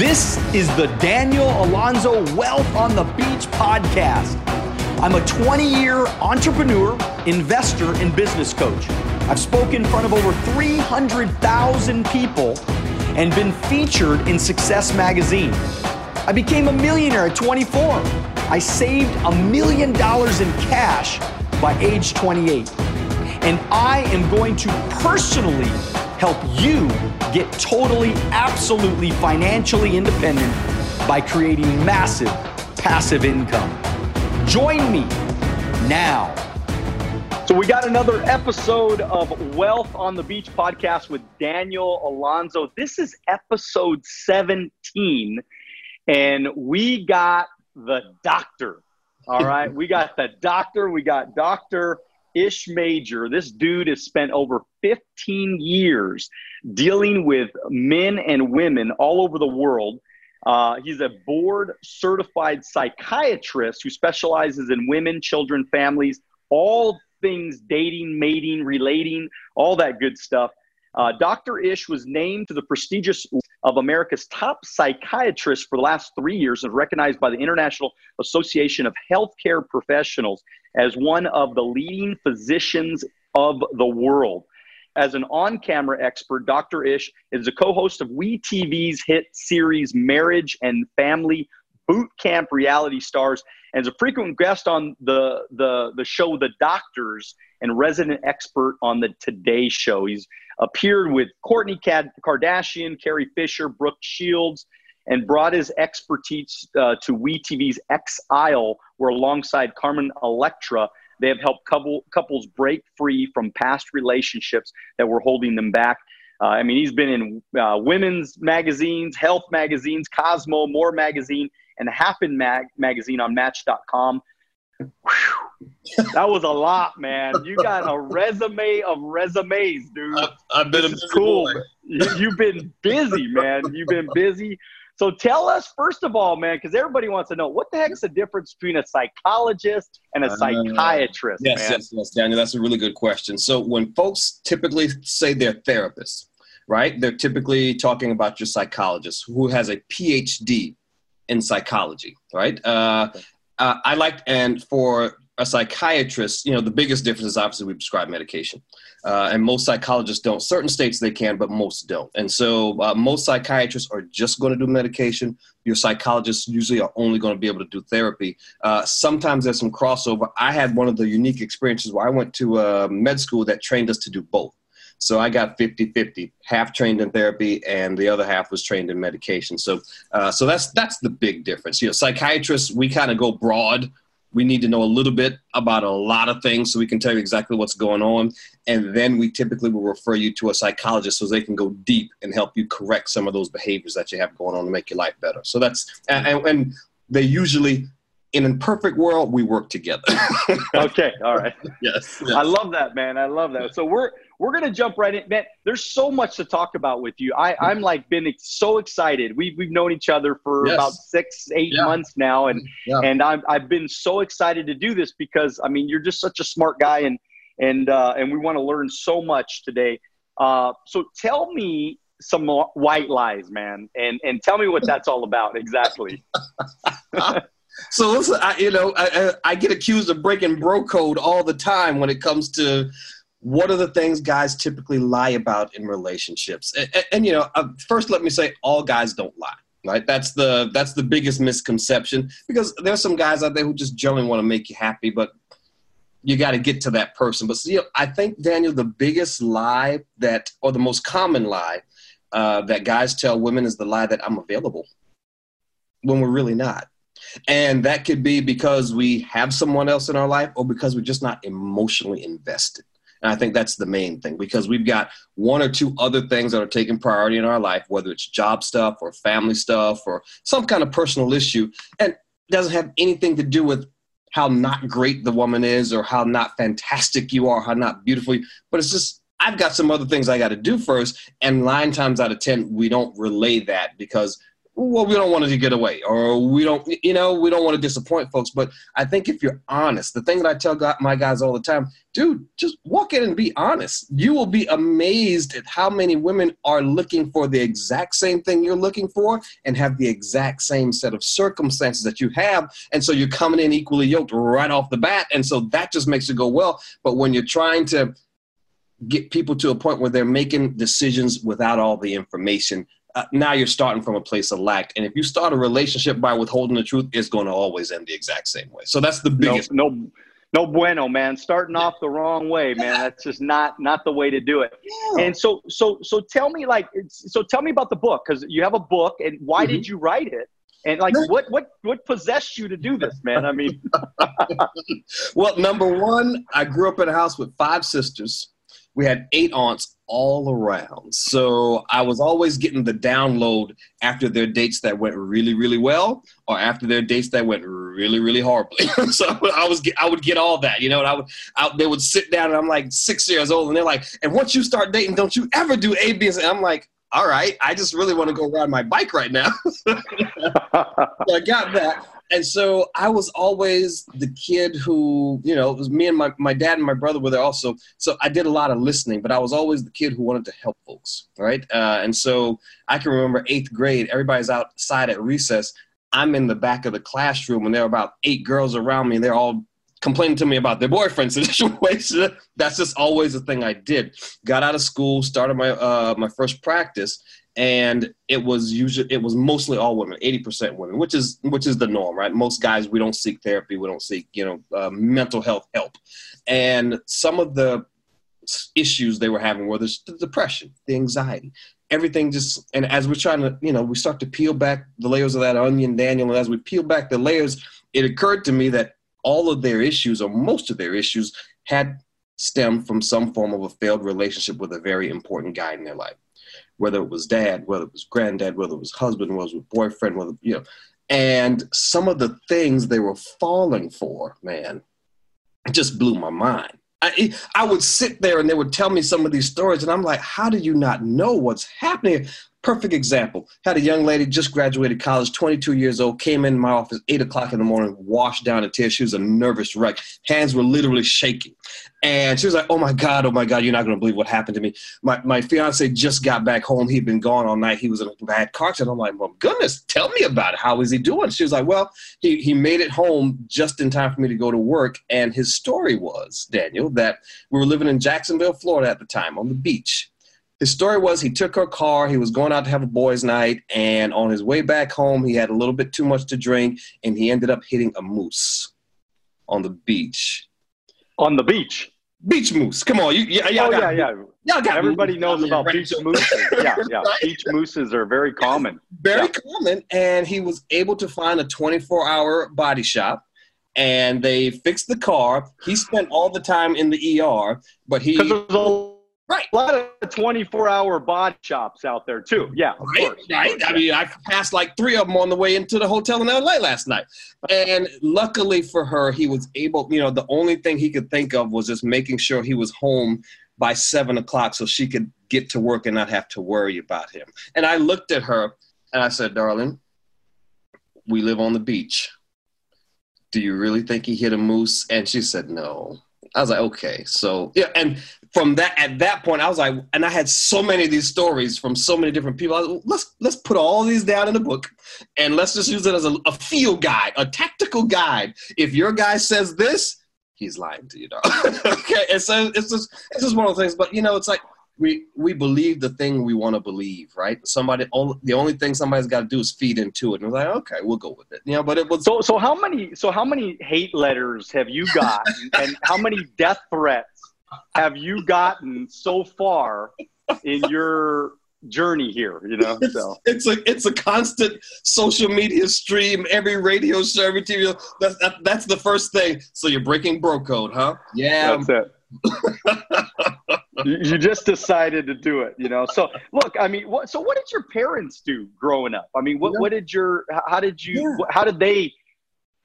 This is the Daniel Alonzo Wealth on the Beach podcast. I'm a 20 year entrepreneur, investor, and business coach. I've spoken in front of over 300,000 people and been featured in Success Magazine. I became a millionaire at 24. I saved a million dollars in cash by age 28. And I am going to personally help you get totally, absolutely financially independent by creating massive passive income. Join me now. So, we got another episode of Wealth on the Beach podcast with Daniel Alonzo. This is episode 17, and we got the doctor. All right. we got the doctor. We got Dr. Ish Major. This dude has spent over 15 years dealing with men and women all over the world uh, he's a board certified psychiatrist who specializes in women, children, families, all things dating, mating, relating, all that good stuff. Uh, Dr. Ish was named to the prestigious of America's top psychiatrists for the last three years and recognized by the International Association of Healthcare Professionals as one of the leading physicians of the world. As an on camera expert, Dr. Ish is a co host of WE TV's hit series Marriage and Family Boot Camp Reality Stars and is a frequent guest on the, the, the show The Doctors and resident expert on the Today Show. He's appeared with Kourtney Kardashian, Carrie Fisher, Brooke Shields, and brought his expertise uh, to WE TV's Ex Isle, where alongside Carmen Electra, they have helped couple, couples break free from past relationships that were holding them back. Uh, I mean, he's been in uh, women's magazines, health magazines, Cosmo, More magazine, and Happen mag- magazine on Match.com. Whew. that was a lot, man. You got a resume of resumes, dude. I've, I've been this cool. You, you've been busy, man. You've been busy. So tell us, first of all, man, because everybody wants to know what the heck's the difference between a psychologist and a uh, psychiatrist? Uh, yes, man? yes, yes, Daniel. That's a really good question. So when folks typically say they're therapists, right? They're typically talking about your psychologist who has a PhD in psychology, right? Uh, uh, I like, and for a psychiatrist, you know, the biggest difference is obviously we prescribe medication. Uh, and most psychologists don't. Certain states they can, but most don't. And so uh, most psychiatrists are just going to do medication. Your psychologists usually are only going to be able to do therapy. Uh, sometimes there's some crossover. I had one of the unique experiences where I went to a med school that trained us to do both. So I got 50 50, half trained in therapy, and the other half was trained in medication. So, uh, so that's that's the big difference. You know, psychiatrists we kind of go broad we need to know a little bit about a lot of things so we can tell you exactly what's going on. And then we typically will refer you to a psychologist so they can go deep and help you correct some of those behaviors that you have going on to make your life better. So that's, and, and they usually, in a perfect world, we work together. okay. All right. Yes, yes. I love that, man. I love that. So we're, we're going to jump right in. Man, there's so much to talk about with you. I, I'm like been so excited. We've, we've known each other for yes. about six, eight yeah. months now. And, yeah. and I've, I've been so excited to do this because, I mean, you're just such a smart guy and, and, uh, and we want to learn so much today. Uh, so tell me some white lies, man, and, and tell me what that's all about exactly. so listen, I, you know, I, I, get accused of breaking bro code all the time when it comes to what are the things guys typically lie about in relationships? And, and, and you know uh, first let me say all guys don't lie right? That's the that's the biggest misconception because there's some guys out there who just generally want to make you happy but you got to get to that person. But see i think daniel the biggest lie that or the most common lie uh, that guys tell women is the lie that i'm available when we're really not. And that could be because we have someone else in our life or because we're just not emotionally invested and I think that's the main thing because we've got one or two other things that are taking priority in our life, whether it's job stuff or family stuff or some kind of personal issue. And doesn't have anything to do with how not great the woman is or how not fantastic you are, how not beautiful, you, but it's just I've got some other things I got to do first. And nine times out of 10, we don't relay that because well, we don't want to get away, or we don't, you know, we don't want to disappoint folks. But I think if you're honest, the thing that I tell my guys all the time, dude, just walk in and be honest. You will be amazed at how many women are looking for the exact same thing you're looking for and have the exact same set of circumstances that you have. And so you're coming in equally yoked right off the bat. And so that just makes it go well. But when you're trying to get people to a point where they're making decisions without all the information, uh, now you're starting from a place of lack. And if you start a relationship by withholding the truth, it's going to always end the exact same way. So that's the biggest. No, no, no bueno, man. Starting off the wrong way, man. That's just not not the way to do it. Yeah. And so so so tell me like so tell me about the book because you have a book and why mm-hmm. did you write it? And like, what what what possessed you to do this, man? I mean, well, number one, I grew up in a house with five sisters. We had eight aunts all around. So I was always getting the download after their dates that went really, really well, or after their dates that went really, really horribly. so I was, I would get all that, you know. And I would, I, they would sit down, and I'm like six years old, and they're like, "And once you start dating, don't you ever do A, B, and I'm like, all right, I just really want to go ride my bike right now. so I got that and so I was always the kid who, you know, it was me and my, my dad and my brother were there also. So I did a lot of listening, but I was always the kid who wanted to help folks, right? Uh, and so I can remember eighth grade, everybody's outside at recess. I'm in the back of the classroom, and there are about eight girls around me, and they're all complaining to me about their boyfriend situation. That's just always the thing I did. Got out of school, started my uh, my first practice, and it was usually it was mostly all women 80% women which is which is the norm right? Most guys we don't seek therapy we don't seek you know uh, mental health help. And some of the issues they were having were the, the depression the anxiety everything just and as we're trying to you know we start to peel back the layers of that onion daniel and as we peel back the layers it occurred to me that all of their issues or most of their issues had stemmed from some form of a failed relationship with a very important guy in their life whether it was dad, whether it was granddad, whether it was husband, whether it was boyfriend, whether, you know, and some of the things they were falling for, man, just blew my mind. I, I would sit there and they would tell me some of these stories, and I'm like, how do you not know what's happening? Perfect example. Had a young lady just graduated college, 22 years old, came in my office, 8 o'clock in the morning, washed down in tears. She was a nervous wreck. Hands were literally shaking. And she was like, oh my God, oh my God, you're not going to believe what happened to me. My, my fiance just got back home. He'd been gone all night. He was in a bad car accident. I'm like, well, goodness, tell me about it. How is he doing? She was like, well, he, he made it home just in time for me to go to work. And his story was, Daniel, that we were living in Jacksonville, Florida at the time on the beach his story was he took her car, he was going out to have a boys' night, and on his way back home, he had a little bit too much to drink, and he ended up hitting a moose on the beach. On the beach? Beach moose. Come on, you, y- y'all oh, yeah, yeah. Y'all got Everybody knows about right? beach mooses. Yeah, yeah. right? Beach mooses are very common. Very yeah. common, and he was able to find a 24-hour body shop and they fixed the car. He spent all the time in the ER, but he Right. A lot of 24 hour body shops out there too. Yeah. right. Course, right. I mean, I passed like three of them on the way into the hotel in LA last night. And luckily for her, he was able, you know, the only thing he could think of was just making sure he was home by seven o'clock so she could get to work and not have to worry about him. And I looked at her and I said, darling, we live on the beach. Do you really think he hit a moose? And she said, no. I was like, okay. So yeah, and from that at that point, I was like, and I had so many of these stories from so many different people. Was, let's let's put all these down in the book, and let's just use it as a, a, field guide, a tactical guide. If your guy says this, he's lying to you, dog. okay, and so it's just it's just one of those things. But you know, it's like we we believe the thing we want to believe, right? Somebody only the only thing somebody's got to do is feed into it, and we're like, okay, we'll go with it. You know, but it was so. So how many? So how many hate letters have you got, and how many death threats have you gotten so far in your journey here you know so it's, a it's a constant social media stream every radio show every tv that's that, that's the first thing so you're breaking bro code huh yeah that's it you just decided to do it, you know. So look, I mean, what, so what did your parents do growing up? I mean, what, what did your, how did you, yeah. how did they,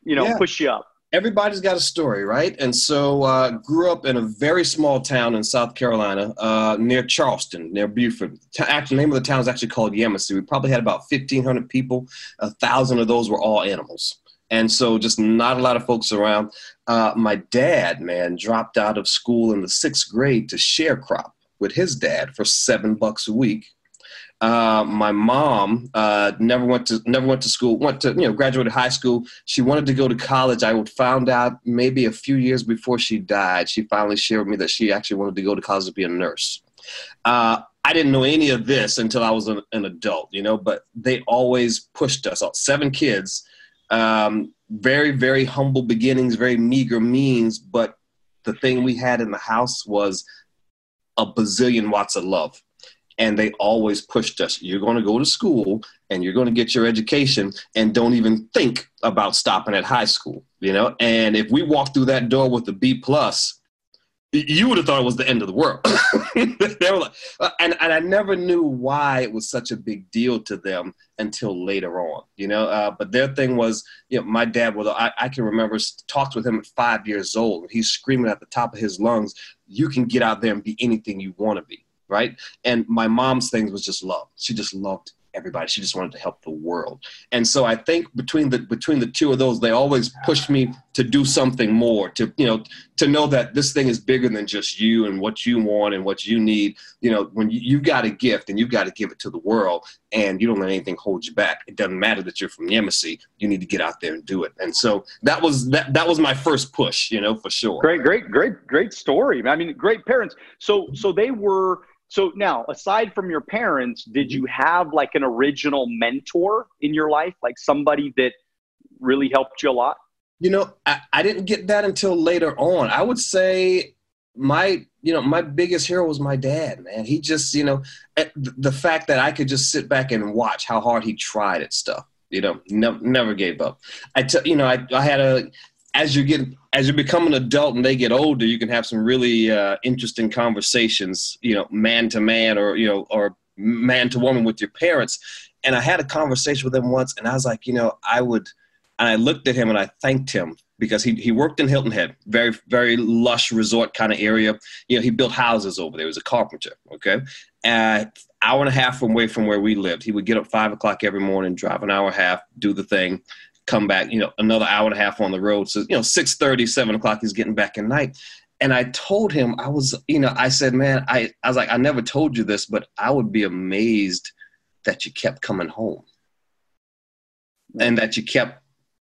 you know, yeah. push you up? everybody's got a story, right? And so, uh, grew up in a very small town in South Carolina, uh, near Charleston, near Beaufort. actually, the name of the town is actually called Yemassee. We probably had about fifteen hundred people. A thousand of those were all animals, and so just not a lot of folks around. Uh, my dad, man, dropped out of school in the sixth grade to sharecrop with his dad for seven bucks a week uh, my mom uh, never went to never went to school. Went to you know graduated high school. She wanted to go to college. I found out maybe a few years before she died. She finally shared with me that she actually wanted to go to college to be a nurse. Uh, I didn't know any of this until I was an, an, adult, you know. But they always pushed us. All, Seven kids, um, very very humble beginnings, very meager means. But the thing we had in the house was a bazillion watts of love and they always pushed us you're going to go to school and you're going to get your education and don't even think about stopping at high school you know and if we walked through that door with a b plus you would have thought it was the end of the world. they were like, uh, and, and I never knew why it was such a big deal to them until later on, you know. Uh, but their thing was, you know, my dad was, I, I can remember talked with him at five years old, and he's screaming at the top of his lungs, "You can get out there and be anything you want to be." right? And my mom's thing was just love. She just loved everybody. She just wanted to help the world. And so I think between the between the two of those, they always pushed me to do something more, to you know, to know that this thing is bigger than just you and what you want and what you need. You know, when you, you got a gift and you've got to give it to the world and you don't let anything hold you back. It doesn't matter that you're from Yemassee, you need to get out there and do it. And so that was that that was my first push, you know, for sure. Great, great, great, great story. I mean, great parents. So so they were so now, aside from your parents, did you have like an original mentor in your life, like somebody that really helped you a lot? You know, I, I didn't get that until later on. I would say my you know my biggest hero was my dad man he just you know eh, the fact that i could just sit back and watch how hard he tried at stuff you know never, never gave up i tell you know I, I had a as you get as you become an adult and they get older, you can have some really uh, interesting conversations, you know, man to man or you know, or man to woman with your parents. And I had a conversation with him once, and I was like, you know, I would, and I looked at him and I thanked him because he, he worked in Hilton Head, very very lush resort kind of area. You know, he built houses over there. He was a carpenter. Okay, at hour and a half away from where we lived, he would get up five o'clock every morning, drive an hour and a half, do the thing, come back, you know, another hour and a half on the road. So, you know, 6 30, 7 o'clock, he's getting back at night. And I told him, I was, you know, I said, man, I, I was like, I never told you this, but I would be amazed that you kept coming home and that you kept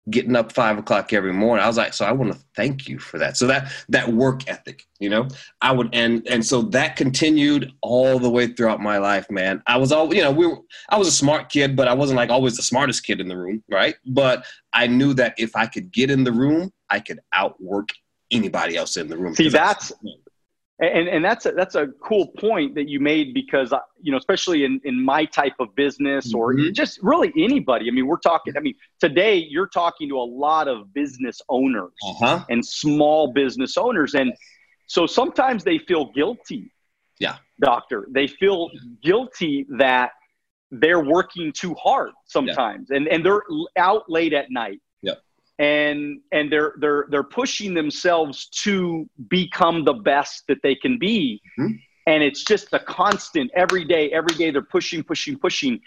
getting up five o'clock every morning. I was like, so I want to thank you for that. So that that work ethic, you know, I would and and so that continued all the way throughout my life, man. I was all you know, we were I was a smart kid, but I wasn't like always the smartest kid in the room, right? But I knew that if I could get in the room, I could outwork anybody else in the room. See, that's and and that's a, that's a cool point that you made because you know especially in in my type of business or mm-hmm. just really anybody i mean we're talking i mean today you're talking to a lot of business owners uh-huh. and small business owners and so sometimes they feel guilty yeah doctor they feel guilty that they're working too hard sometimes yeah. and and they're out late at night and and they're they're they're pushing themselves to become the best that they can be. Mm-hmm. and it's just the constant every day every day they're pushing pushing pushing.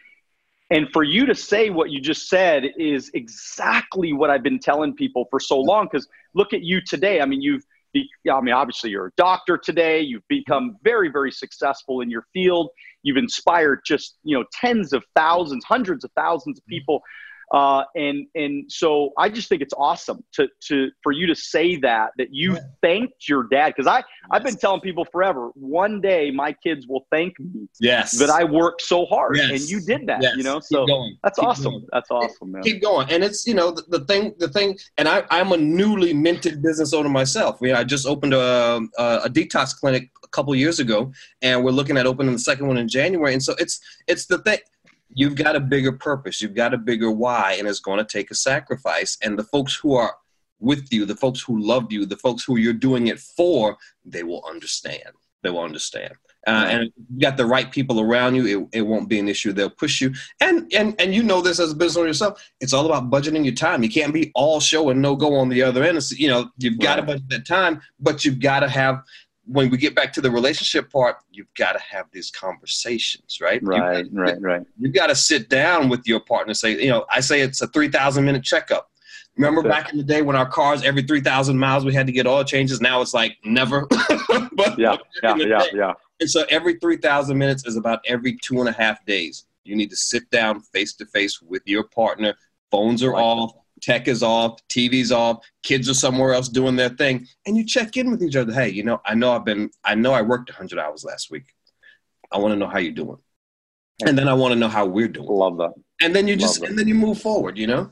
And for you to say what you just said is exactly what I've been telling people for so long cuz look at you today. I mean you've I mean obviously you're a doctor today. You've become very very successful in your field. You've inspired just you know tens of thousands hundreds of thousands of people mm-hmm uh, and and so I just think it's awesome to to for you to say that that you yeah. thanked your dad because I yes. I've been telling people forever one day my kids will thank me yes that I worked so hard yes. and you did that yes. you know so that's Keep awesome going. that's awesome man Keep going and it's you know the, the, thing the thing and I I'm a newly minted business owner myself you know, I just opened a, a, a detox clinic a couple years ago and we're looking at opening the second one in January and so it's it's the thing you've got a bigger purpose, you've got a bigger why, and it's going to take a sacrifice. And the folks who are with you, the folks who love you, the folks who you're doing it for, they will understand. They will understand. Uh, and you got the right people around you, it, it won't be an issue. They'll push you. And and and you know this as a business owner yourself. It's all about budgeting your time. You can't be all show and no go on the other end. It's, you know, you've got to budget that time, but you've got to have when we get back to the relationship part, you've got to have these conversations, right? Right, you've right, right. You've got to sit down with your partner. And Say, you know, I say it's a three thousand minute checkup. Remember back in the day when our cars every three thousand miles we had to get oil changes. Now it's like never. but yeah, yeah, yeah, day. yeah. And so every three thousand minutes is about every two and a half days. You need to sit down face to face with your partner. Phones are off tech is off, TV's off, kids are somewhere else doing their thing, and you check in with each other. Hey, you know, I know I've been, I know I worked 100 hours last week. I want to know how you're doing, and then I want to know how we're doing. Love that. And then you just, and then you move forward. You know.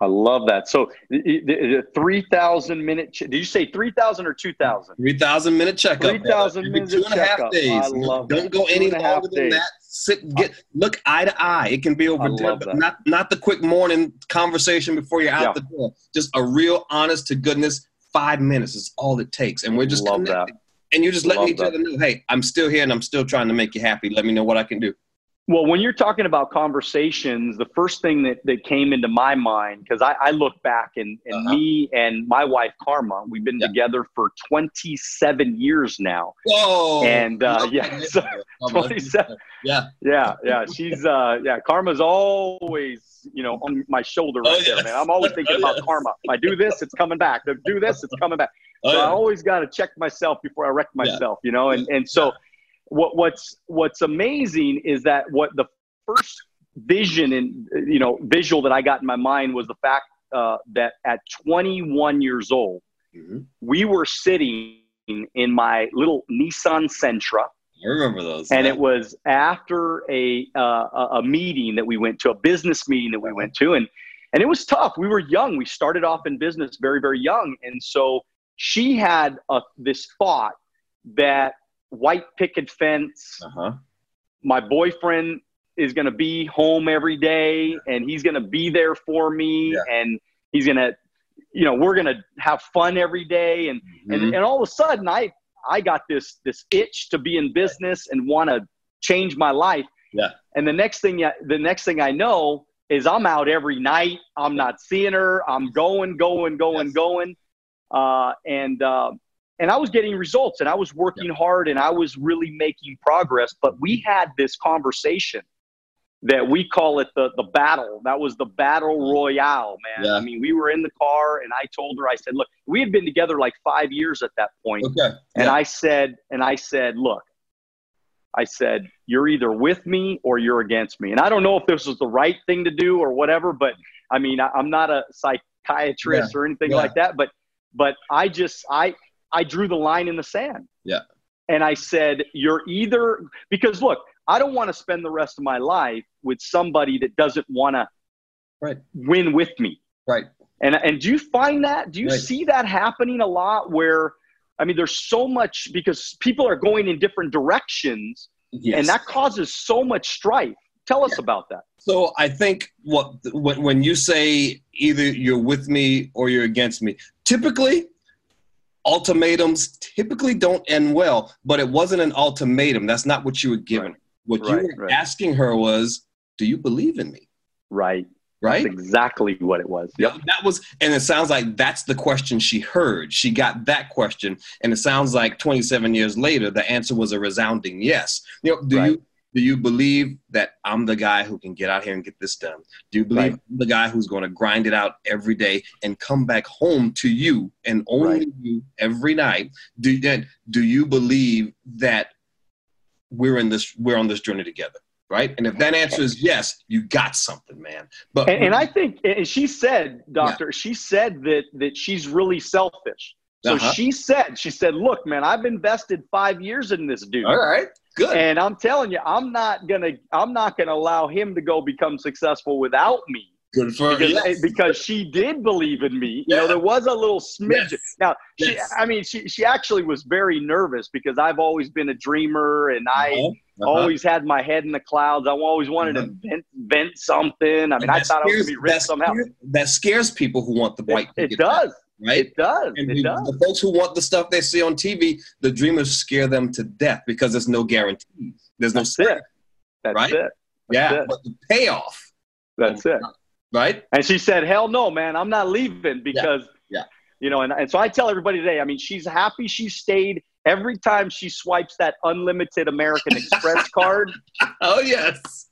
I love that. So, the, three thousand minute. Ch- did you say three thousand or two thousand? Three thousand minute checkup. Three thousand minutes. Two and a half days. I love Don't that. go any longer than that. Sit, get, look eye to eye. It can be over dinner, but not not the quick morning conversation before you're out yeah. the door. Just a real, honest to goodness, five minutes is all it takes, and we're just love connected. That. And you're just letting love each that. other know, hey, I'm still here, and I'm still trying to make you happy. Let me know what I can do. Well, when you're talking about conversations, the first thing that, that came into my mind, because I, I, look back and, and uh-huh. me and my wife Karma, we've been yeah. together for 27 years now. Whoa! And uh, yeah, so 27. Yeah, yeah, yeah. She's uh, yeah. Karma's always you know on my shoulder right oh, yeah. there, man. I'm always thinking oh, about Karma. If I do this, it's coming back. If I do this, it's coming back. Oh, so I always got to check myself before I wreck myself, you know. And and so what what's what's amazing is that what the first vision and you know visual that I got in my mind was the fact uh, that at 21 years old, mm-hmm. we were sitting in my little Nissan Sentra. I remember those. And yeah. it was after a uh, a meeting that we went to, a business meeting that we went to, and and it was tough. We were young. We started off in business very very young, and so she had a, this thought that white picket fence. Uh-huh. My boyfriend is going to be home every day yeah. and he's going to be there for me yeah. and he's going to you know we're going to have fun every day and, mm-hmm. and and all of a sudden i i got this this itch to be in business and want to change my life yeah and the next thing the next thing i know is i'm out every night i'm not seeing her i'm going going going yes. going uh, and uh, and I was getting results and I was working yeah. hard and I was really making progress. But we mm-hmm. had this conversation that we call it the the battle. That was the battle mm-hmm. royale, man. Yeah. I mean, we were in the car and I told her, I said, look, we had been together like five years at that point. Okay. And. I said, and I said, look, I said, you're either with me or you're against me. And I don't know if this was the right thing to do or whatever, but I mean, I, am not a psychiatrist or anything like that, but but I just I I drew the line in the sand. Yeah. And I said, you're either, because look, I don't want to spend the rest of my life with somebody that doesn't want to right. win with me. Right. And, and do you find that? Do you right. see that happening a lot where, I mean, there's so much because people are going in different directions yes. and that causes so much strife. Tell us yeah. about that. So I think what when, when you say either you're with me or you're against me, typically ultimatums typically don't end well, but it wasn't an ultimatum. That's not what you were given. Right. What right, you were right. asking her was, "Do you believe in me?" Right. Right. That's exactly what it was. Yep. That was, and it sounds like that's the question she heard. She got that question, and it sounds like 27 years later, the answer was a resounding yes. You know, do you do you believe that I'm the guy who can get out here and get this done? Do you believe right. I'm the guy who's going to grind it out every day and come back home to you and only right. you every night? Do do you believe that we're in this we're on this journey together? Right? And if that answer is yes, you got something, man. But and, and I think and she said, doctor, yeah. she said that that she's really selfish. So uh-huh. she said, she said, look, man, I've invested five years in this dude. All right. Good. And I'm telling you, I'm not gonna I'm not gonna allow him to go become successful without me. Good for because, yes. because she did believe in me. You know, there was a little smidge. Yes. Now, she. I mean, she she actually was very nervous because I've always been a dreamer and I uh-huh. Uh-huh. always had my head in the clouds. I always wanted uh-huh. to invent, invent something. I mean, I thought scares, I was going to be rich somehow. that scares people who want the white. It, it does. Right? It does. And it we, does. the folks who want the stuff they see on TV, the dreamers scare them to death because there's no guarantees. There's no That's it. That's right? it. yeah, it. but the payoff, That's it. right? And she said, "Hell no, man, I'm not leaving because, Yeah. you know." And, and so I tell everybody today. I mean, she's happy she stayed. Every time she swipes that unlimited American Express card, Oh yes,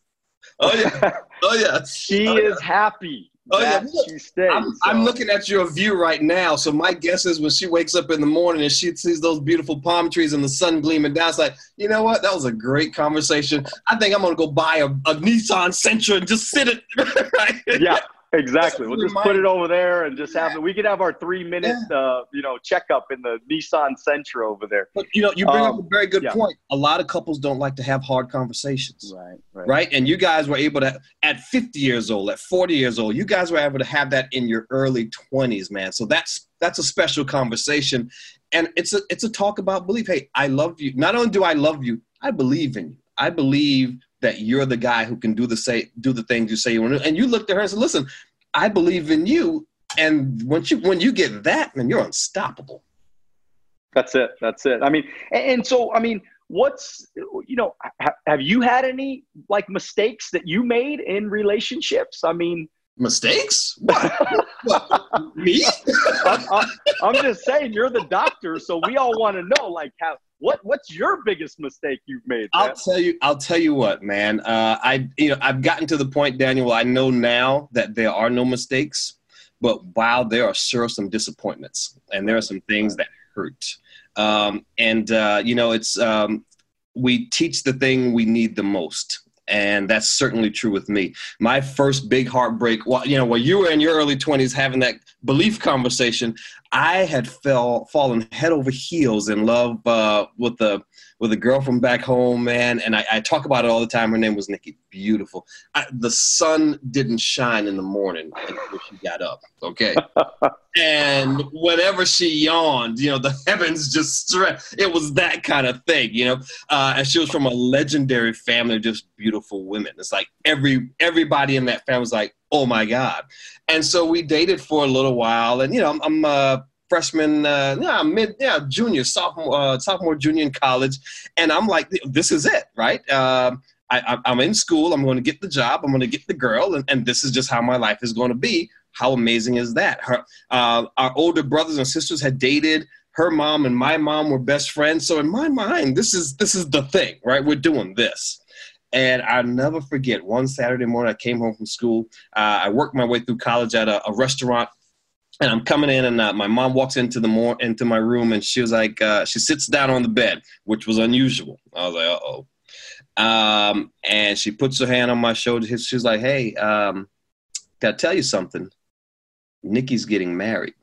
oh yeah, oh yes. she Oh, yeah. is happy Oh, yeah. Look, she stayed. I'm, So- I'm looking at your view right now. So my guess is when she wakes up in the morning and she sees those beautiful palm trees and the sun gleaming down, it's like, you know what? That was a great conversation. I think I'm gonna go buy a, a Nissan Sentra and just sit it. right? yeah, exactly. We'll just put it over there and just have it. We could have our three minute, uh, you know, checkup in the Nissan Sentra over there. But you know, you bring Um, up a very good yeah. point. A lot of couples don't like to have hard conversations. Right. Right. Right. And you guys were able to, at 50 years old, at 40 years old, you guys were able to have that in your early 20s, man. So that's that's a special conversation. And it's a it's a talk about belief. Hey, I love you. Not only do I love you, I believe in you. I believe that you're the guy who can do the say do the things you say you want to. And you looked at her and said, Listen, I believe in you. And once you when you get that, man, you're unstoppable. That's it. That's it. I mean, and, and so I mean, what's you know, ha- have you had any like mistakes that you made in relationships? I mean, Mistakes? What? What? Me? I'm, I'm, I'm just saying you're the doctor, so we all want to know like how what what's your biggest mistake you've made? I'll tell you. I'll tell you what, man. Uh, I you know I've gotten to the point, Daniel. I know now that there are no mistakes, but wow, there are sure some disappointments, and there are some things that hurt. Um, and uh, you know, it's um, we teach the thing we need the most. And that's certainly true with me. My first big heartbreak, well, you know, while you were in your early 20s having that belief conversation, I had fell fallen head over heels in love uh, with the with a girl from back home, man. And I, I talk about it all the time. Her name was Nikki. Beautiful. I, the sun didn't shine in the morning until she got up. Okay. and whenever she yawned, you know, the heavens just stretched. It was that kind of thing, you know. Uh, and she was from a legendary family of just beautiful women. It's like every everybody in that family was like, oh my god. And so we dated for a little while, and you know, I'm, I'm a freshman, uh, yeah, mid, yeah, junior, sophomore, uh, sophomore, junior in college, and I'm like, this is it, right? Um, I, I'm in school. I'm going to get the job. I'm going to get the girl, and, and this is just how my life is going to be. How amazing is that? Her, uh, our older brothers and sisters had dated. Her mom and my mom were best friends. So in my mind, this is this is the thing, right? We're doing this. And I'll never forget one Saturday morning, I came home from school. Uh, I worked my way through college at a, a restaurant, and I'm coming in, and uh, my mom walks into the more into my room, and she was like, uh, she sits down on the bed, which was unusual. I was like, oh. Um, and she puts her hand on my shoulder. She's like, hey, um, gotta tell you something. Nikki's getting married,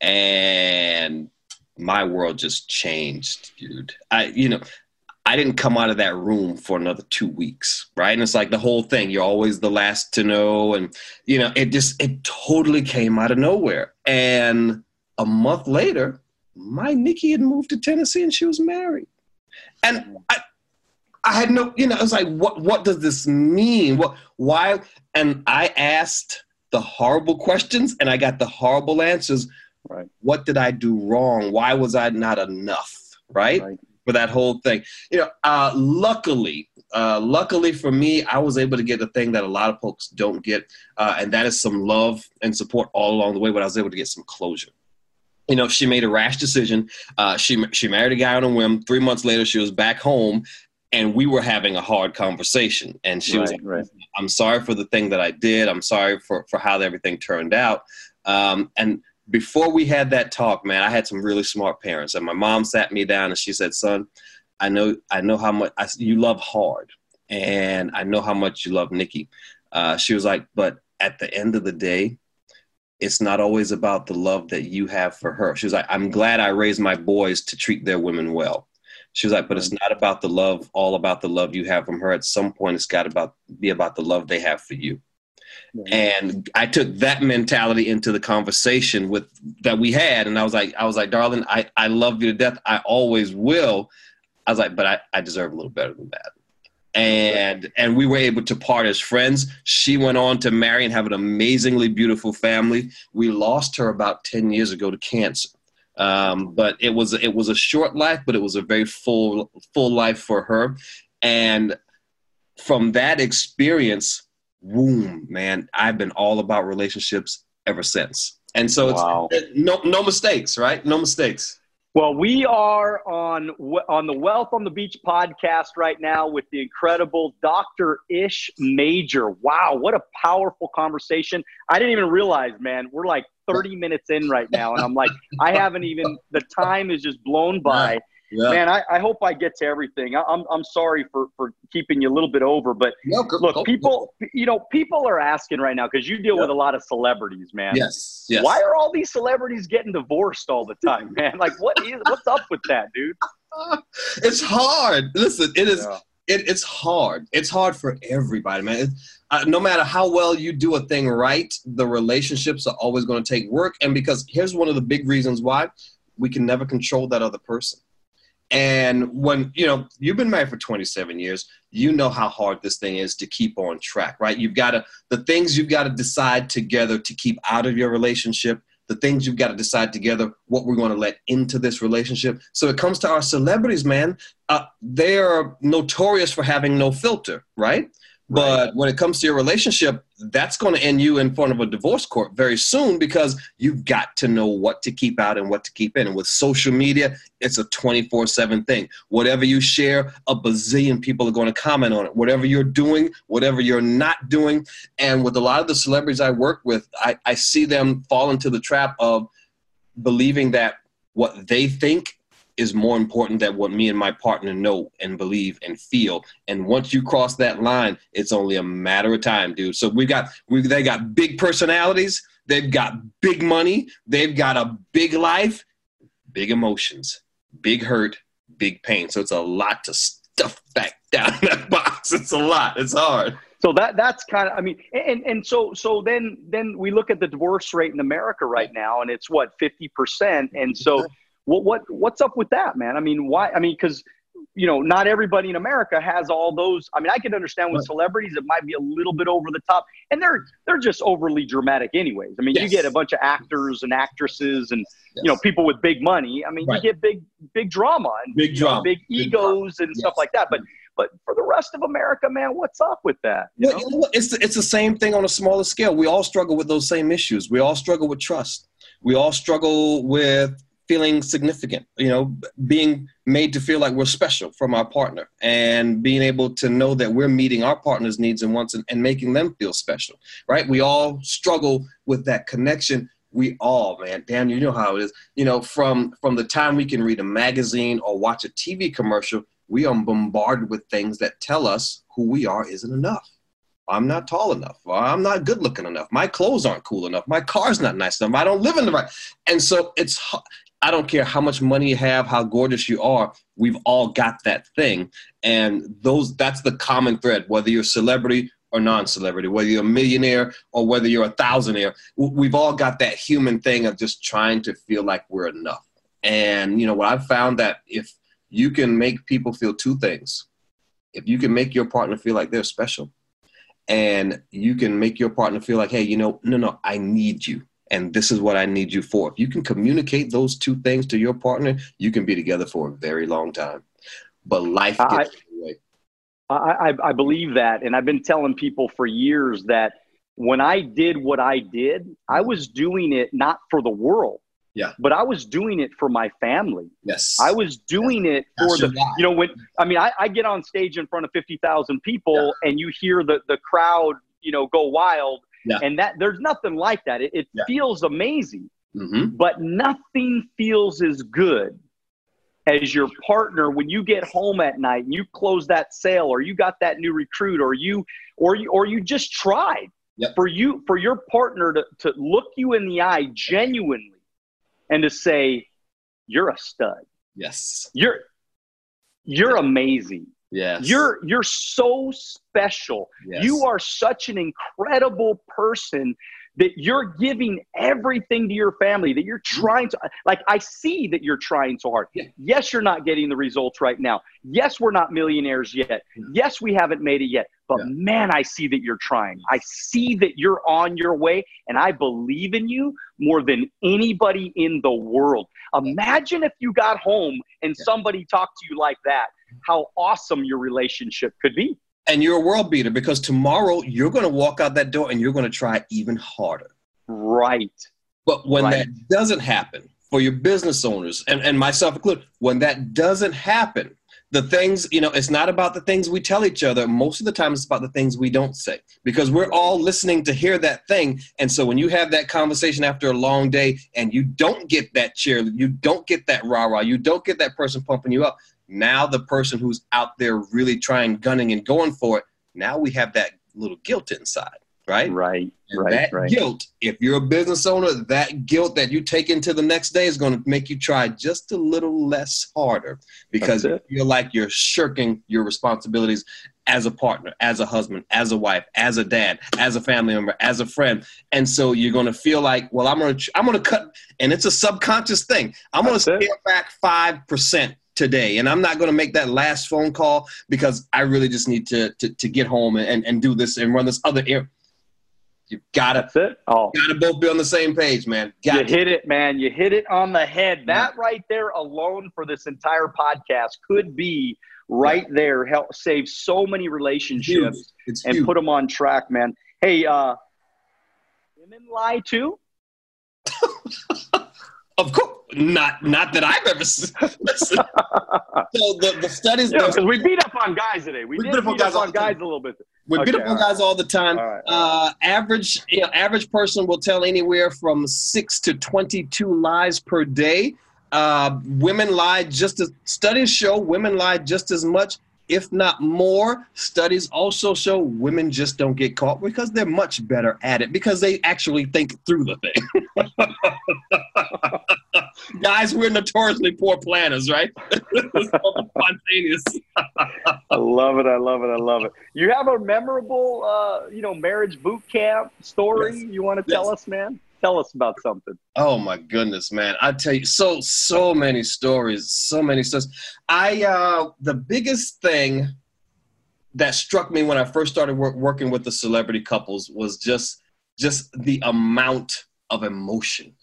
and my world just changed, dude. I, you know, I didn't come out of that room for another two weeks, right? And it's like the whole thing. You're always the last to know, and you know, it just it totally came out of nowhere. And a month later, my Nikki had moved to Tennessee, and she was married. And I, I had no, you know, I was like, what What does this mean? What? Why? And I asked the horrible questions, and I got the horrible answers. Right. What did I do wrong? Why was I not enough? Right Right. For that whole thing. You know, uh, luckily, uh, luckily for me, I was able to get the thing that a lot of folks don't get, uh, and that is some love and support all along the way. But I was able to get some closure. You know, she made a rash decision. Uh, she she married a guy on a whim. Three months later, she was back home, and we were having a hard conversation. And she was Right, right. I'm sorry for the thing that I did. I'm sorry for, for how everything turned out. Um, and before we had that talk, man, I had some really smart parents. And my mom sat me down and she said, son, I know, I know how much I, you love hard and I know how much you love Nikki. Uh, she was like, but at the end of the day, it's not always about the love that you have for her. She was like, I'm glad I raised my boys to treat their women well. She was like, but it's not about the love, all about the love you have from her. At some point, it's got to about be about the love they have for you. And I took that mentality into the conversation with that we had, and I was like, I was like, darling, I, I love you to death. I always will. I was like, but I, I deserve a little better than that. and and we were able to part as friends. She went on to marry and have an amazingly beautiful family. We lost her about ten years ago to cancer, um, but it was it was a short life, but it was a very full full life for her. And from that experience, boom, man, I've been all about relationships ever since. And so wow. it's no no mistakes, right? No mistakes. Well, we are on on the Wealth on the Beach podcast right now with the incredible Dr. Ish Major. Wow, what a powerful conversation. I didn't even realize, man, we're like 30 minutes in right now and I'm like I haven't even the time is just blown by. Yeah. Man, I, I hope I get to everything. I, am I'm sorry for, for keeping you a little bit over, but no, go, look, go, people, go. you know, people are asking right now because you deal yeah. with a lot of celebrities, man. Yes, yes. Why are all these celebrities getting divorced all the time, man? Like, what is what's up with that, dude? it's hard. Listen, it is. Yeah. It, it's hard. It's hard for everybody, man. It, uh, no matter how well you do a thing right, the relationships are always going to take work. And because here's one of the big reasons why we can never control that other person and when you know you've been married for 27 years, you know how hard this thing is to keep on track, right? You've got to the things you've got to decide together to keep out of your relationship, the things you've got to decide together what we're going to let into this relationship. So it comes to our celebrities, man. Uh, they are notorious for having no filter, right? But when it comes to your relationship, that's going to end you in front of a divorce court very soon because you've got to know what to keep out and what to keep in. And with social media, it's a 24 7 thing. Whatever you share, a bazillion people are going to comment on it. Whatever you're doing, whatever you're not doing. And with a lot of the celebrities I work with, I, I see them fall into the trap of believing that what they think is more important than what me and my partner know and believe and feel. And once you cross that line, it's only a matter of time, dude. So we got we they got big personalities, they've got big money, they've got a big life, big emotions, big hurt, big pain. So it's a lot to stuff back down that box. It's a lot. It's hard. So that that's kind of I mean and and so so then then we look at the divorce rate in America right now and it's what 50% and so what what what's up with that, man? I mean, why? I mean, because you know, not everybody in America has all those. I mean, I can understand with celebrities it might be a little bit over the top, and they're they're just overly dramatic, anyways. I mean, yes. you get a bunch of actors and actresses, and yes. you know, people with big money. I mean, right. you get big big drama and big drama, know, big, big egos drama. and yes. stuff like that. But but for the rest of America, man, what's up with that? You well, know? it's it's the same thing on a smaller scale. We all struggle with those same issues. We all struggle with trust. We all struggle with feeling significant, you know, being made to feel like we're special from our partner and being able to know that we're meeting our partner's needs and wants and, and making them feel special, right? We all struggle with that connection. We all, man, Dan, you know how it is. You know, from from the time we can read a magazine or watch a TV commercial, we are bombarded with things that tell us who we are isn't enough. I'm not tall enough. I'm not good looking enough. My clothes aren't cool enough. My car's not nice enough. I don't live in the right. And so it's I don't care how much money you have, how gorgeous you are, we've all got that thing. And those that's the common thread, whether you're a celebrity or non-celebrity, whether you're a millionaire or whether you're a thousandaire, we've all got that human thing of just trying to feel like we're enough. And you know what I've found that if you can make people feel two things, if you can make your partner feel like they're special, and you can make your partner feel like, hey, you know, no, no, I need you and this is what I need you for. If you can communicate those two things to your partner, you can be together for a very long time. But life gets I, in the way. I, I, believe that. And I've been telling people for years that when I did what I did, I was doing it not for the world. Yeah. But I was doing it for my family. Yes. I was doing it for the, you know, when, I mean, I, I get on stage in front of 50,000 people yeah. and you hear the, the crowd, you know, go wild yeah. And that there's nothing like that. It, it yeah. feels amazing, mm-hmm. but nothing feels as good as your partner when you get home at night and you close that sale or you got that new recruit or you or you or you just tried yep. for you for your partner to, to look you in the eye genuinely and to say you're a stud yes you're you're amazing Yes. You're you're so special. Yes. You are such an incredible person that you're giving everything to your family, that you're Mm-hmm. trying to, like, I see that you're trying so hard. Yeah. Yes, you're not getting the results right now. Yes, we're not millionaires yet. Yes, we haven't made it yet. But Yeah. man, I see that you're trying. I see that you're on your way, and I believe in you more than anybody in the world. Imagine if you got home and somebody talked to you like that, how awesome your relationship could be. And you're a world beater because tomorrow you're going to walk out that door and you're going to try even harder. Right. But when Right. that doesn't happen for your business owners and, and myself included, when that doesn't happen, the things, you know, it's not about the things we tell each other. Most of the time, it's about the things we don't say because we're all listening to hear that thing. And so when you have that conversation after a long day and you don't get that cheer, you don't get that rah rah, you don't get that person pumping you up. Now, the person who's out there really trying, gunning, and going for it, now we have that little guilt inside, right? Right. And right. that right. guilt, if you're a business owner, that guilt that you take into the next day is going to make you try just a little less harder because you feel like you're shirking your responsibilities as a partner, as a husband, as a wife, as a dad, as a family member, as a friend. And so you're going to feel like, well, I'm going to I'm going to cut and it's a subconscious thing. I'm going to scale back 5% today and I'm not going to make that last phone call because I really just need to to, to get home and, and do this and run this other air. You've got to. Oh, got to both be on the same page, man. you Got to. hit it, man. You hit it on the head. That right there alone for this entire podcast could be right there, help save so many relationships It's and huge. put them on track, man. Hey, uh, women lie too? of course, not not that I've ever seen. So the, the studies Yeah, because we beat up on guys today. We, We beat up beat up guys all on guys a little bit. we beat up on all guys all the time. All right, all Uh, average, you know, average person will tell anywhere from six to twenty-two lies per day. Uh, women lie just as studies show. Women lie just as much, if not more. Studies also show women just don't get caught because they're much better at it because they actually think through the thing. Guys, we're notoriously poor planners, right? Spontaneous. I love it. I love it. I love it. You have a memorable, uh, you know, marriage boot camp story Yes. you want to tell us, man? Tell us about something. Oh my goodness, man! I tell you, so so many stories, so many stories. I uh, the biggest thing that struck me when I first started work, working with the celebrity couples was just just the amount of emotion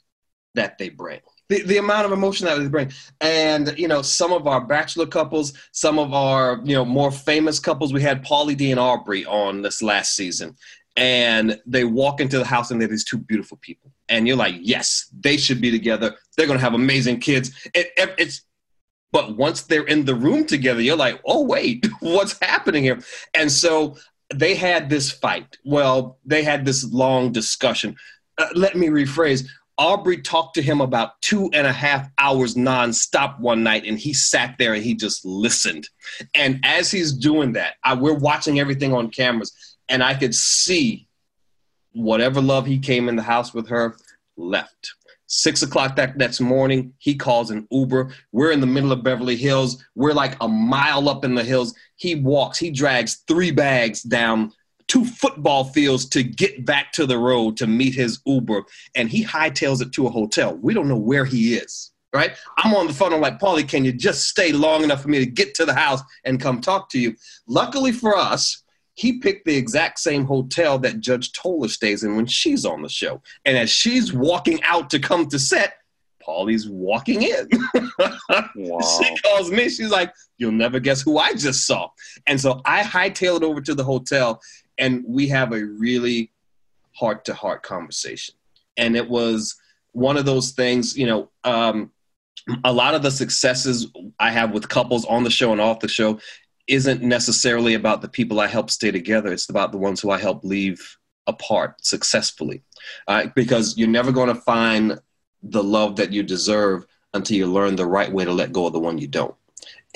that they bring. The, the amount of emotion that they bring, and you know, some of our bachelor couples, some of our you know more famous couples. We had Pauly D and Aubrey on this last season, and they walk into the house and they're these two beautiful people. And you're like yes they should be together. They're going to have amazing kids. It, it- it's but once they're in the room together you're like oh wait what's happening here? And so they had this fight. Well they had this long discussion. Uh, let me rephrase. Aubrey talked to him about two and a half hours nonstop one night and he sat there and he just listened. And as he's doing that I, we're watching everything on cameras and I could see whatever love he came in the house with her left. Six o'clock that next morning, he calls an Uber. We're in the middle of Beverly Hills. We're like a mile up in the hills. He walks, he drags three bags down two football fields to get back to the road to meet his Uber, and he hightails it to a hotel. We don't know where he is. Right? I'm on the phone. I'm like, Pauly, can you just stay long enough for me to get to the house and come talk to you? Luckily for us, he picked the exact same hotel that Judge Toler stays in when she's on the show. And as she's walking out to come to set, Pauly's walking in. Wow. she calls me. She's like, You'll never guess who I just saw. And so I hightailed over to the hotel, and we have a really heart to heart conversation. And it was one of those things, you know, um, a lot of the successes I have with couples on the show and off the show isn't necessarily about the people I help stay together. It's about the ones who I help leave apart successfully. Uh, because you're never going to find the love that you deserve until you learn the right way to let go of the one you don't.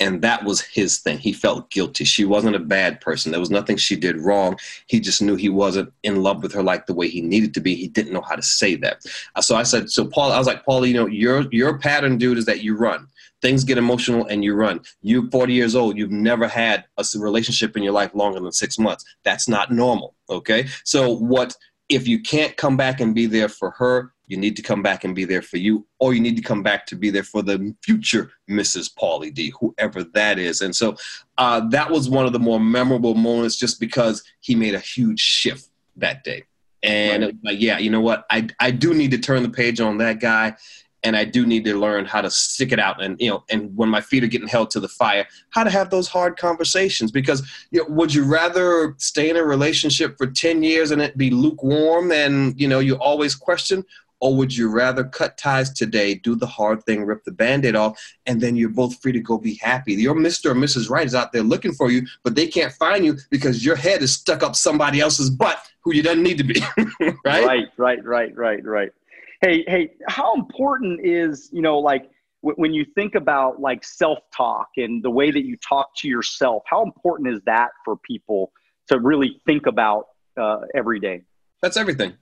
And that was his thing. He felt guilty. She wasn't a bad person. There was nothing she did wrong. He just knew he wasn't in love with her like the way he needed to be. He didn't know how to say that. Uh, So I said, so Paul, I was like, Paul, you know, your your pattern, dude, is that you run. Things get emotional and you run. You're 40 years old. You've never had a relationship in your life longer than six months. That's not normal. Okay. So what if you can't come back and be there for her, you need to come back and be there for you, or you need to come back to be there for the future Mrs. Pauly D, whoever that is. And so uh, that was one of the more memorable moments just because he made a huge shift that day. And right. like, yeah, you know what? I, I do need to turn the page on that guy and I do need to learn how to stick it out and you know and when my feet are getting held to the fire how to have those hard conversations. Because you know, would you rather stay in a relationship for 10 years and it be lukewarm and you know you always question? Or would you rather cut ties today do the hard thing rip the band-aid off and then you're both free to go be happy? Your mr or mrs right is out there looking for you but they can't find you because your head is stuck up somebody else's butt who you doesn't need to be right? Right right right right right Hey, hey, how important is, you know, like w- when you think about like self talk and the way that you talk to yourself, how important is that for people to really think about uh, every day? That's everything.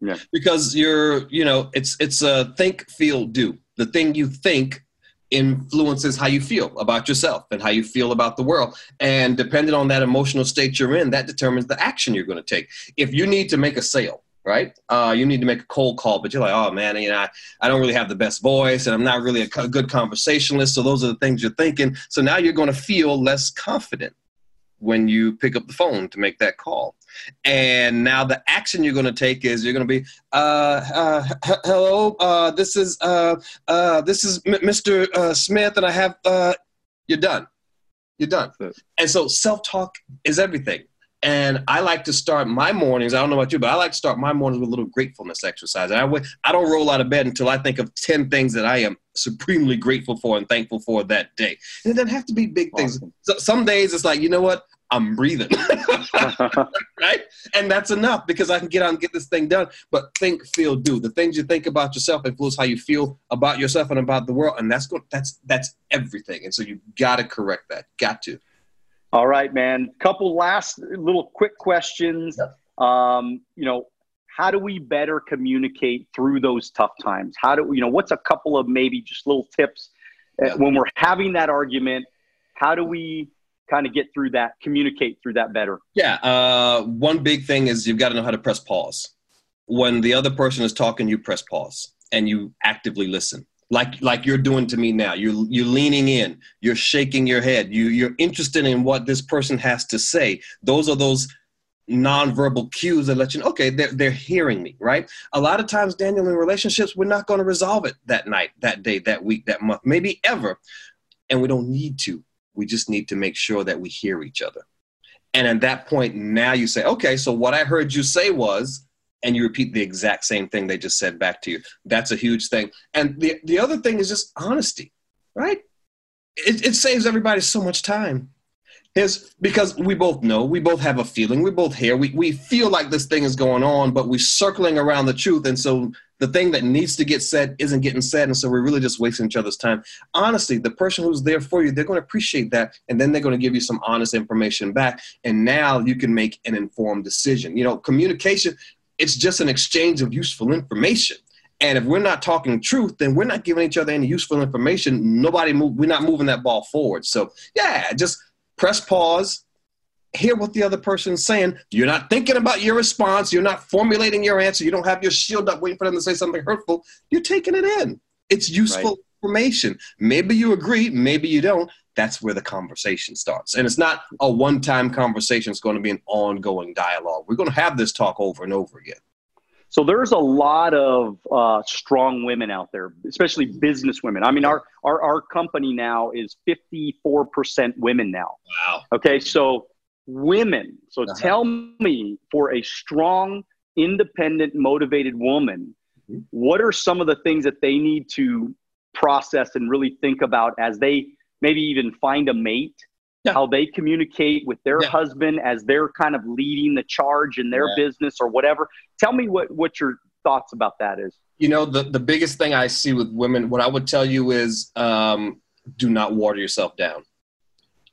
Yeah. Because you're, you know, it's it's a think, feel, do. The thing you think influences how you feel about yourself and how you feel about the world. And depending on that emotional state you're in, that determines the action you're going to take. If you need to make a sale, right? Uh, you need to make a cold call, but you're like, oh man, you know, I, I don't really have the best voice and I'm not really a, good conversationalist. So those are the things you're thinking. So now you're going to feel less confident when you pick up the phone to make that call. And now the action you're going to take is you're going to be, uh, uh, h- hello, uh, this is, uh, uh, this is M- Mr. Uh, Smith and I have, uh, you're done. You're done. And so self-talk is everything. And I like to start my mornings. I don't know about you, but I like to start my mornings with a little gratefulness exercise. And I, I don't roll out of bed until I think of 10 things that I am supremely grateful for and thankful for that day. And it doesn't have to be big things. So, some days it's like, you know what? I'm breathing. right? And that's enough because I can get out and get this thing done. But think, feel, do. The things you think about yourself influence how you feel about yourself and about the world. And that's good. That's that's everything. And so you've gotta correct that. Got to. All right, man. Couple last little quick questions. Yep. Um, you know, how do we better communicate through those tough times? How do you know what's a couple of maybe just little tips uh, when we're having that argument? How do we kind of get through that, communicate through that better? Yeah, uh, one big thing is you've got to know how to press pause. When the other person is talking, you press pause and you actively listen like like you're doing to me now. You're you're leaning in. You're shaking your head. You you're interested in what this person has to say. Those are those nonverbal cues that let you know okay they're, they're hearing me right? A lot of times daniel in relationships we're not going to resolve it that night that day that week that month maybe ever. And we don't need to. We just need to make sure that we hear each other. And at that point now you say okay so what i heard you say was and you repeat the exact same thing they just said back to you. That's a huge thing. And the, the other thing is just honesty, right? It, it saves everybody so much time. Is because we both know, we both have a feeling, we both hear, we, we feel like this thing is going on, but we're circling around the truth. And so the thing that needs to get said isn't getting said. And so we're really just wasting each other's time. Honestly, the person who's there for you, they're going to appreciate that. And then they're going to give you some honest information back. And now you can make an informed decision. You know, communication, it's just an exchange of useful information. And if we're not talking truth, then we're not giving each other any useful information. Nobody move, we're not moving that ball forward. So yeah, just press pause, hear what the other person's saying. You're not thinking about your response. You're not formulating your answer. You don't have your shield up waiting for them to say something hurtful. You're taking it in. It's useful right. information. Maybe you agree, maybe you don't. That's where the conversation starts. And it's not a one time conversation, it's going to be an ongoing dialogue. We're going to have this talk over and over again. So there's a lot of uh, strong women out there, especially business women. I mean, our, our, our company now is 54% women now. Wow. Okay. So women. So uh-huh. tell me for a strong, independent, motivated woman, mm-hmm. what are some of the things that they need to process and really think about as they maybe even find a mate yeah. how they communicate with their yeah. husband as they're kind of leading the charge in their yeah. business or whatever tell me what what your thoughts about that is you know the, the biggest thing i see with women what i would tell you is um, do not water yourself down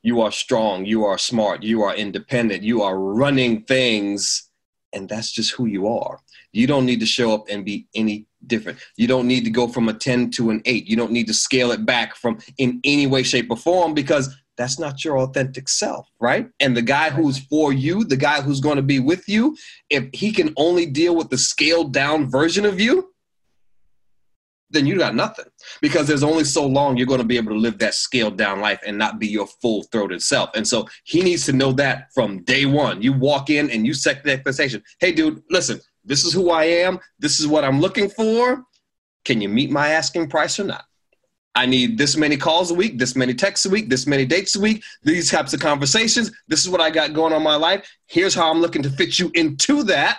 you are strong you are smart you are independent you are running things and that's just who you are you don't need to show up and be any different. You don't need to go from a 10 to an 8. You don't need to scale it back from in any way, shape, or form because that's not your authentic self, right? And the guy who's for you, the guy who's going to be with you, if he can only deal with the scaled down version of you, then you got nothing because there's only so long you're going to be able to live that scaled down life and not be your full throated self. And so he needs to know that from day one. You walk in and you set the expectation. Hey, dude, listen, this is who I am. This is what I'm looking for. Can you meet my asking price or not? I need this many calls a week, this many texts a week, this many dates a week, these types of conversations. This is what I got going on in my life. Here's how I'm looking to fit you into that.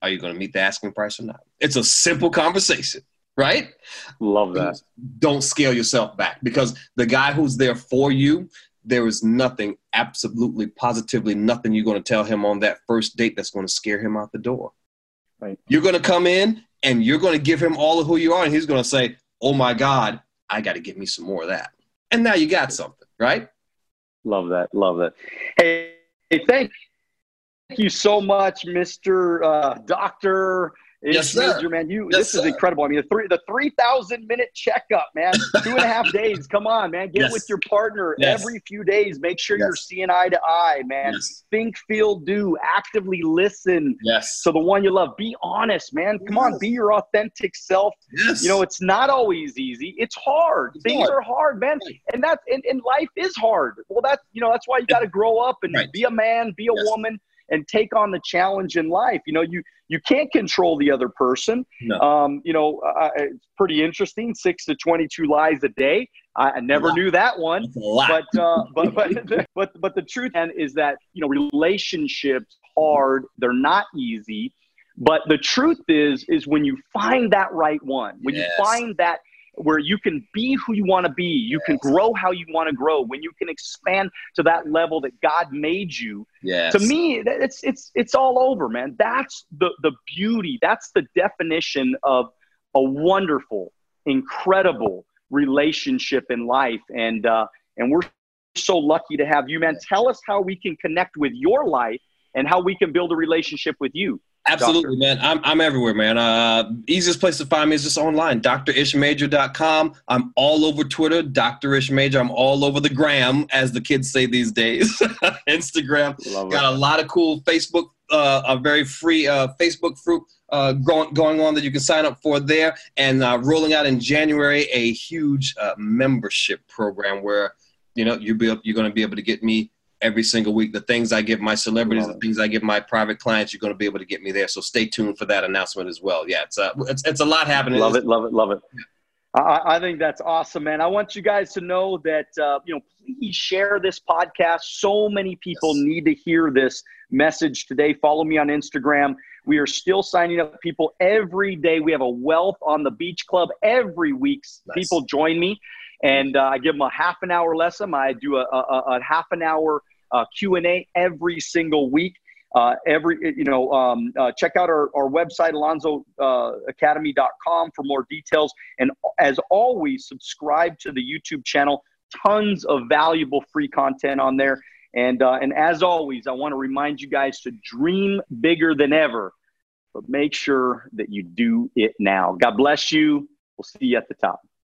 Are you going to meet the asking price or not? It's a simple conversation right? Love that. Don't scale yourself back because the guy who's there for you, there is nothing, absolutely, positively nothing you're going to tell him on that first date that's going to scare him out the door. Right. You're going to come in and you're going to give him all of who you are, and he's going to say, "Oh my God, I got to give me some more of that." And now you got something, right? Love that. Love that. Hey, hey thank you so much, Mister uh, Doctor yes, sir. Major, man. You yes, this is sir. incredible. I mean, the three the three thousand minute checkup, man. Two and a half days. Come on, man. Get yes. with your partner yes. every few days. Make sure you're seeing eye to eye, man. Think, feel, do. Actively listen. Yes. To the one you love. Be honest, man. Come on, be your authentic self. Yes. You know, it's not always easy. It's hard. It's Things hard. are hard, man. And that's and, and life is hard. Well, that's you know, that's why you got to grow up and Right. be a man, be a woman and take on the challenge in life. You know, you you can't control the other person. No. Um, you know, uh, it's pretty interesting. Six to twenty-two lies a day. I, I never knew that one. That's a lot. But uh, but but but but the truth is that you know relationships hard. They're not easy. But the truth is is when you find that right one, when Yes. you find that where you can be who you want to be, you can grow how you want to grow, when you can expand to that level that God made you, yes. to me it's it's it's all over man. That's the the beauty. That's the definition of a wonderful incredible relationship in life. And uh and we're so lucky to have you man. Tell us how we can connect with your life and how we can build a relationship with you Absolutely, man. I'm, I'm everywhere, man. Uh, easiest place to find me is just online, drishmajor.com. I'm all over Twitter, Dr. Ish Major. I'm all over the gram, as the kids say these days. Instagram. Love Got a lot of cool Facebook, uh, a very free uh, Facebook group uh, going, going on that you can sign up for there. And uh, rolling out in January a huge uh, membership program where, you know, you'll be, you're going to be able to get me every single week. The things I give my celebrities, the things I give my private clients, you're going to be able to get me there. So stay tuned for that announcement as well. Yeah, it's uh, it's, it's a lot happening. Love it, love it, love it. I, I think that's awesome, man. I want you guys to know that uh, you know, please share this podcast. So many people Yes. need to hear this message today. Follow me on Instagram. We are still signing up people every day. We have a Wealth on the Beach Club every week. Nice. People join me, and uh, I give them a half an hour lesson. I do a, a, a half an hour uh, Q and A every single week. Uh, every you know, um, uh, check out our, our website alonzoacademy.com for more details. And as always, subscribe to the YouTube channel. Tons of valuable free content on there. And uh, and as always, I want to remind you guys to dream bigger than ever, but make sure that you do it now. God bless you. We'll see you at the top.